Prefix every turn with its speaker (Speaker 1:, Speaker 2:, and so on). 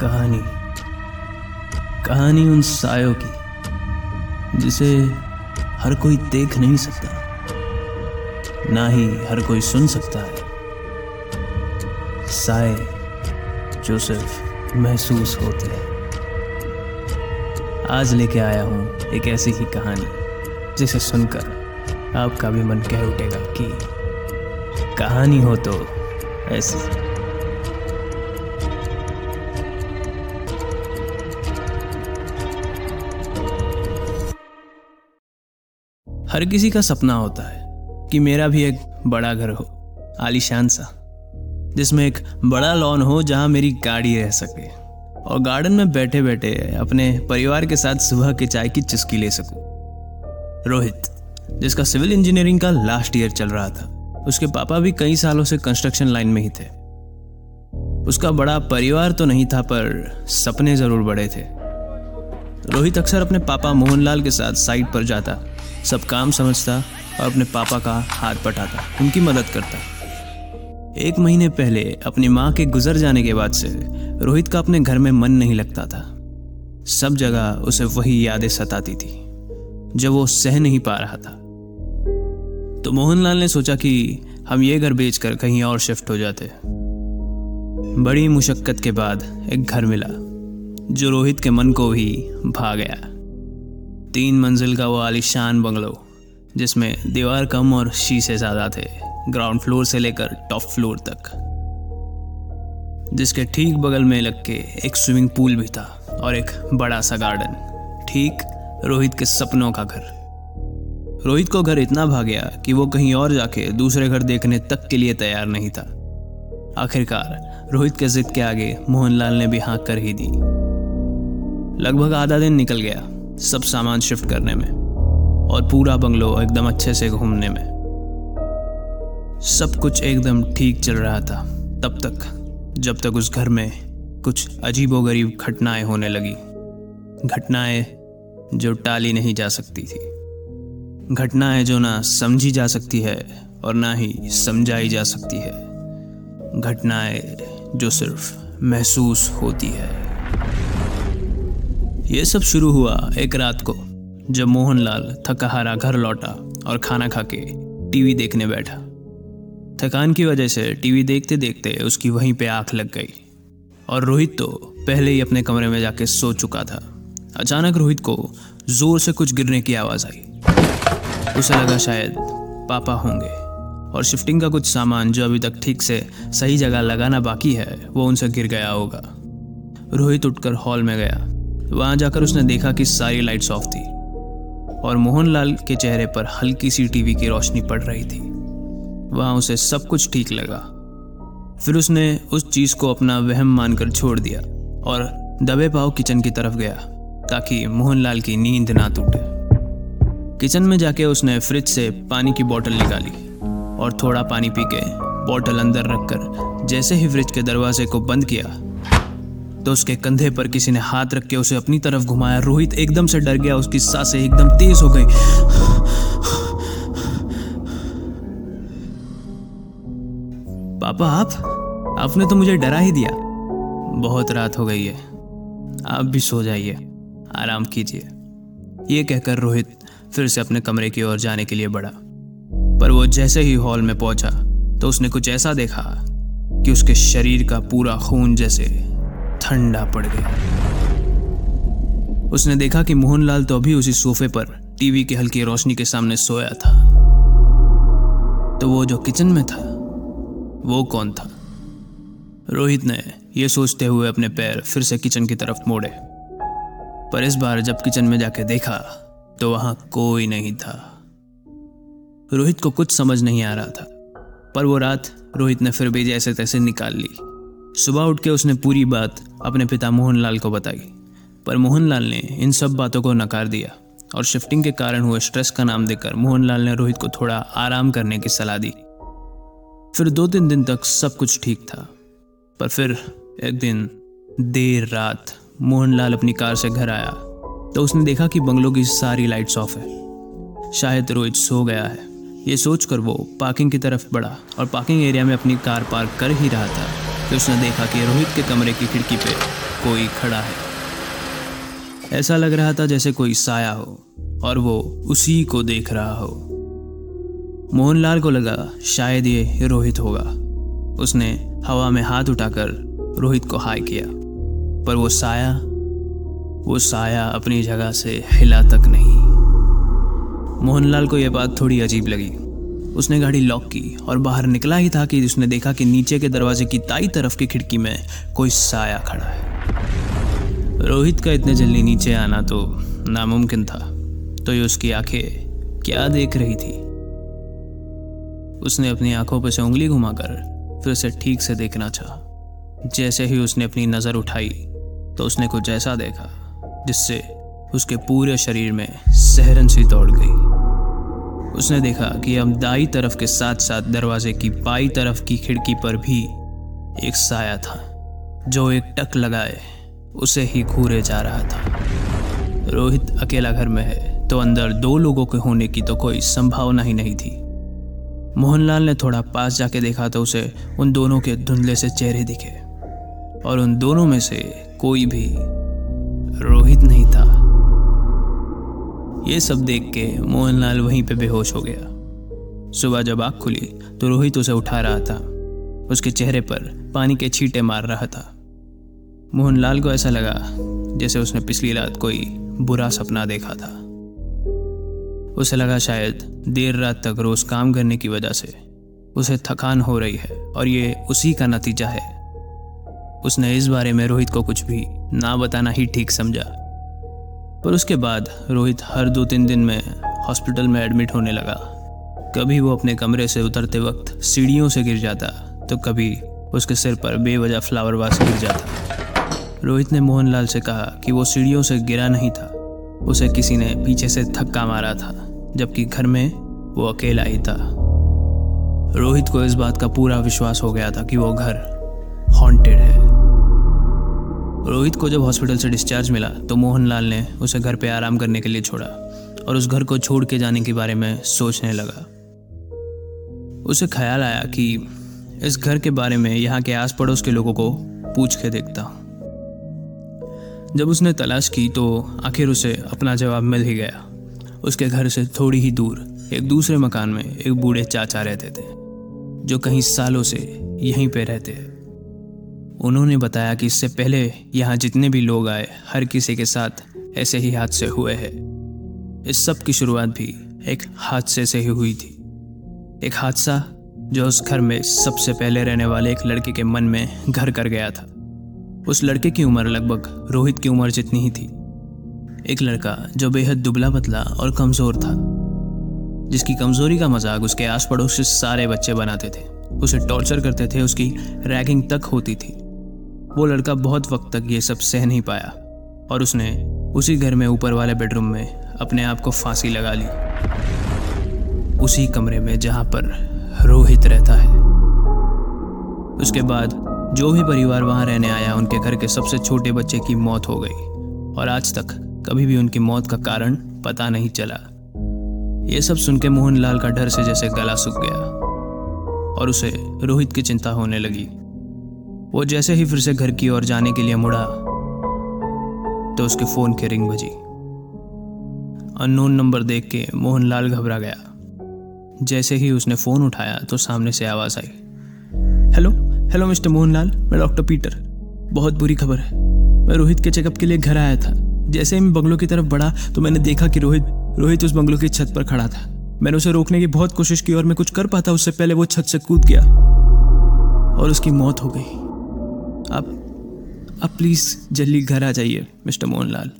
Speaker 1: कहानी। कहानी उन सायों की, जिसे हर कोई देख नहीं सकता, ना ही हर कोई सुन सकता है। साय जो सिर्फ़ महसूस होते हैं। आज लेके आया हूँ एक ऐसी ही कहानी, जिसे सुनकर आपका भी मन कह उठेगा कि कहानी हो तो ऐसी। हर किसी का सपना होता है कि मेरा भी एक बड़ा घर हो, आलीशान सा, जिसमें एक बड़ा लॉन हो जहाँ मेरी गाड़ी रह सके और गार्डन में बैठे बैठे अपने परिवार के साथ सुबह के चाय की चुस्की ले सकूँ। रोहित, जिसका सिविल इंजीनियरिंग का लास्ट ईयर चल रहा था, उसके पापा भी कई सालों से कंस्ट्रक्शन लाइन में ही थे। उसका बड़ा परिवार तो नहीं था, पर सपने ज़रूर बड़े थे। रोहित अक्सर अपने पापा मोहनलाल के साथ साइट पर जाता सब काम समझता और अपने पापा का हाथ पटाता उनकी मदद करता। एक महीने पहले अपनी माँ के गुजर जाने के बाद से रोहित का अपने घर में मन नहीं लगता था। सब जगह उसे वही यादें सताती थी, जब वो सह नहीं पा रहा था। तो मोहनलाल ने सोचा कि हम ये घर बेचकर कहीं और शिफ्ट हो जाते। बड़ी मुशक्कत के बाद एक घर मिला, जो रोहित के मन को भी भा गया। तीन मंजिल का वो आलिशान बंगलो, जिसमें दीवार कम और शीशे ज़्यादा थे ग्राउंड फ्लोर से लेकर टॉप फ्लोर तक। जिसके ठीक बगल में लग के एक स्विमिंग पूल भी था और एक बड़ा सा गार्डन ठीक रोहित के सपनों का घर। रोहित को घर इतना भाग गया कि वो कहीं और जाके दूसरे घर देखने तक के लिए तैयार नहीं था। आखिरकार रोहित के जिद के आगे मोहनलाल ने भी हाँक कर ही दी। लगभग आधा दिन निकल गया। सब सामान शिफ्ट करने में और पूरा बंगलो एकदम अच्छे से घूमने में। सब कुछ एकदम ठीक चल रहा था तब तक, जब तक उस घर में कुछ अजीबोगरीब घटनाएँ होने लगी। घटनाएँ जो टाली नहीं जा सकती थी। घटनाएँ जो ना समझी जा सकती है और ना ही समझाई जा सकती है। घटनाएँ जो सिर्फ़ महसूस होती है। ये सब शुरू हुआ एक रात को, जब मोहनलाल थका हारा घर लौटा और खाना खा के टीवी देखने बैठा। थकान की वजह से टीवी देखते देखते उसकी वहीं पे आँख लग गई और रोहित तो पहले ही अपने कमरे में जाके सो चुका था। अचानक रोहित को ज़ोर से कुछ गिरने की आवाज़ आई। उसे लगा शायद पापा होंगे और शिफ्टिंग का कुछ सामान जो अभी तक ठीक से सही जगह लगाना बाकी है, वो उनसे गिर गया होगा। रोहित उठकर हॉल में गया वहाँ जाकर उसने देखा कि सारी लाइट्स ऑफ़ थी और मोहनलाल के चेहरे पर हल्की सी टीवी की रोशनी पड़ रही थी। वहाँ उसे सब कुछ ठीक लगा। फिर उसने उस चीज़ को अपना वहम मानकर छोड़ दिया और दबे पाव किचन की तरफ़ गया ताकि मोहनलाल की नींद ना टूटे। किचन में जाके उसने फ्रिज से पानी की बोतल निकाली और थोड़ा पानी पी के बोतल अंदर रखकर जैसे ही फ्रिज के दरवाजे को बंद किया तो उसके कंधे पर किसी ने हाथ रख के उसे अपनी तरफ़ घुमाया। रोहित एकदम से डर गया, उसकी साँसें एकदम तेज हो गई। पापा, आप? आपने तो मुझे डरा ही दिया। बहुत रात हो गई है। आप भी सो जाइए। आराम कीजिए। ये कहकर रोहित फिर से अपने कमरे की ओर जाने के लिए बढ़ा। पर वो जैसे ही हॉल में पहुँचा तो उसने कुछ ऐसा देखा कि उसके शरीर का पूरा खून जैसे ठंडा पड़ गया। उसने देखा कि मोहनलाल तो अभी उसी सोफे पर टीवी की हल्की रोशनी के सामने सोया था। तो वो जो किचन में था, वो कौन था? रोहित ने यह सोचते हुए अपने पैर फिर से किचन की तरफ़ मोड़े। पर इस बार जब किचन में जाके देखा तो वहाँ कोई नहीं था। रोहित को कुछ समझ नहीं आ रहा था, पर वो रात रोहित ने फिर भी जैसे तैसे निकाल ली। सुबह उठ के उसने पूरी बात अपने पिता मोहनलाल को बताई, पर मोहनलाल ने इन सब बातों को नकार दिया और शिफ्टिंग के कारण हुए स्ट्रेस का नाम देकर मोहनलाल ने रोहित को थोड़ा आराम करने की सलाह दी। फिर दो तीन दिन तक सब कुछ ठीक था, पर फिर एक दिन देर रात मोहनलाल अपनी कार से घर आया तो उसने देखा कि बंगलों की सारी लाइट्स ऑफ़ है। शायद रोहित सो गया है। ये सोचकर वो पार्किंग की तरफ़ बढ़ा और पार्किंग एरिया में अपनी कार पार्क कर ही रहा था। उसने देखा कि रोहित के कमरे की खिड़की पे कोई खड़ा है। ऐसा लग रहा था जैसे कोई साया हो और वो उसी को देख रहा हो। मोहनलाल को लगा शायद ये रोहित होगा। उसने हवा में हाथ उठाकर रोहित को हाय किया, पर वो साया वो साया अपनी जगह से हिला तक नहीं। मोहनलाल को यह बात थोड़ी अजीब लगी। उसने गाड़ी लॉक की और बाहर निकला ही था कि उसने देखा कि नीचे के दरवाजे की ताई तरफ़ की खिड़की में कोई साया खड़ा है। रोहित का इतने जल्दी नीचे आना तो नामुमकिन था। तो ये उसकी आँखें क्या देख रही थी? उसने अपनी आँखों पर से उंगली घुमाकर फिर उसे ठीक से देखना चाहा। जैसे ही उसने अपनी नज़र उठाई तो उसने कुछ ऐसा देखा जिससे उसके पूरे शरीर में सहरन सी दौड़ गई। उसने देखा कि अब दाई तरफ़ के साथ साथ दरवाजे की बाई तरफ़ की खिड़की पर भी एक साया था, जो एक टक लगाए उसे ही घूरे जा रहा था। रोहित अकेला घर में है तो अंदर दो लोगों के होने की तो कोई संभावना ही नहीं थी। मोहनलाल ने थोड़ा पास जाके देखा तो उसे उन दोनों के धुंधले से चेहरे दिखे, और उन दोनों में से कोई भी रोहित नहीं था। ये सब देख के मोहनलाल वहीं पे बेहोश हो गया। सुबह जब आग खुली तो रोहित उसे उठा रहा था। उसके चेहरे पर पानी के छींटे मार रहा था। मोहनलाल को ऐसा लगा जैसे उसने पिछली रात कोई बुरा सपना देखा था। उसे लगा शायद देर रात तक रोज काम करने की वजह से उसे थकान हो रही है, और ये उसी का नतीजा है। उसने इस बारे में रोहित को कुछ भी ना बताना ही ठीक समझा। पर उसके बाद रोहित हर दो तीन दिन में हॉस्पिटल में एडमिट होने लगा। कभी वो अपने कमरे से उतरते वक्त सीढ़ियों से गिर जाता तो कभी उसके सिर पर बेवजह फ्लावर वास गिर जाता। रोहित ने मोहनलाल से कहा कि वो सीढ़ियों से गिरा नहीं था, उसे किसी ने पीछे से धक्का मारा था, जबकि घर में वो अकेला ही था। रोहित को इस बात का पूरा विश्वास हो गया था कि वो घर हॉन्टेड है। रोहित को जब हॉस्पिटल से डिस्चार्ज मिला तो मोहनलाल ने उसे घर पे आराम करने के लिए छोड़ा और उस घर को छोड़ के जाने के बारे में सोचने लगा। उसे ख्याल आया कि इस घर के बारे में यहाँ के आस पड़ोस के लोगों को पूछ के देखता जब उसने तलाश की तो आखिर उसे अपना जवाब मिल ही गया। उसके घर से थोड़ी ही दूर, एक दूसरे मकान में एक बूढ़े चाचा रहते थे, जो कहीं सालों से यहीं पे रहते हैं। उन्होंने बताया कि इससे पहले यहाँ जितने भी लोग आए, हर किसी के साथ ऐसे ही हादसे हुए हैं। इस सब की शुरुआत भी एक हादसे से ही हुई थी। एक हादसा जो उस घर में सबसे पहले रहने वाले एक लड़के के मन में घर कर गया था। उस लड़के की उम्र लगभग रोहित की उम्र जितनी ही थी। एक लड़का जो बेहद दुबला पतला और कमज़ोर था, जिसकी कमज़ोरी का मज़ाक उसके आस पड़ोस से सारे बच्चे बनाते थे। उसे टॉर्चर करते थे, उसकी रैगिंग तक होती थी। वो लड़का बहुत वक्त तक ये सब सह नहीं पाया और उसने उसी घर में ऊपर वाले बेडरूम में अपने आप को फांसी लगा ली। उसी कमरे में जहाँ पर रोहित रहता है। उसके बाद जो भी परिवार वहाँ रहने आया, उनके घर के सबसे छोटे बच्चे की मौत हो गई और आज तक कभी भी उनकी मौत का कारण पता नहीं चला। ये सब सुन के मोहनलाल का डर से जैसे गला सूख गया और उसे रोहित की चिंता होने लगी। वो जैसे ही फिर से घर की ओर जाने के लिए मुड़ा तो उसके फ़ोन की रिंग बजी। अननोन नंबर देख के मोहनलाल घबरा गया। जैसे ही उसने फ़ोन उठाया तो सामने से आवाज़ आई। हेलो हेलो मिस्टर मोहनलाल, मैं डॉक्टर पीटर। बहुत बुरी खबर है। मैं रोहित के चेकअप के लिए घर आया था। जैसे ही मैं बंगलों की तरफ़ बढ़ा तो मैंने देखा कि रोहित रोहित उस बंगलों की छत पर खड़ा था। मैंने उसे रोकने की बहुत कोशिश की और मैं कुछ कर पाता, उससे पहले वो छत से कूद गया और उसकी मौत हो गई। आप आप प्लीज़ जल्दी घर आ जाइए मिस्टर मोहनलाल।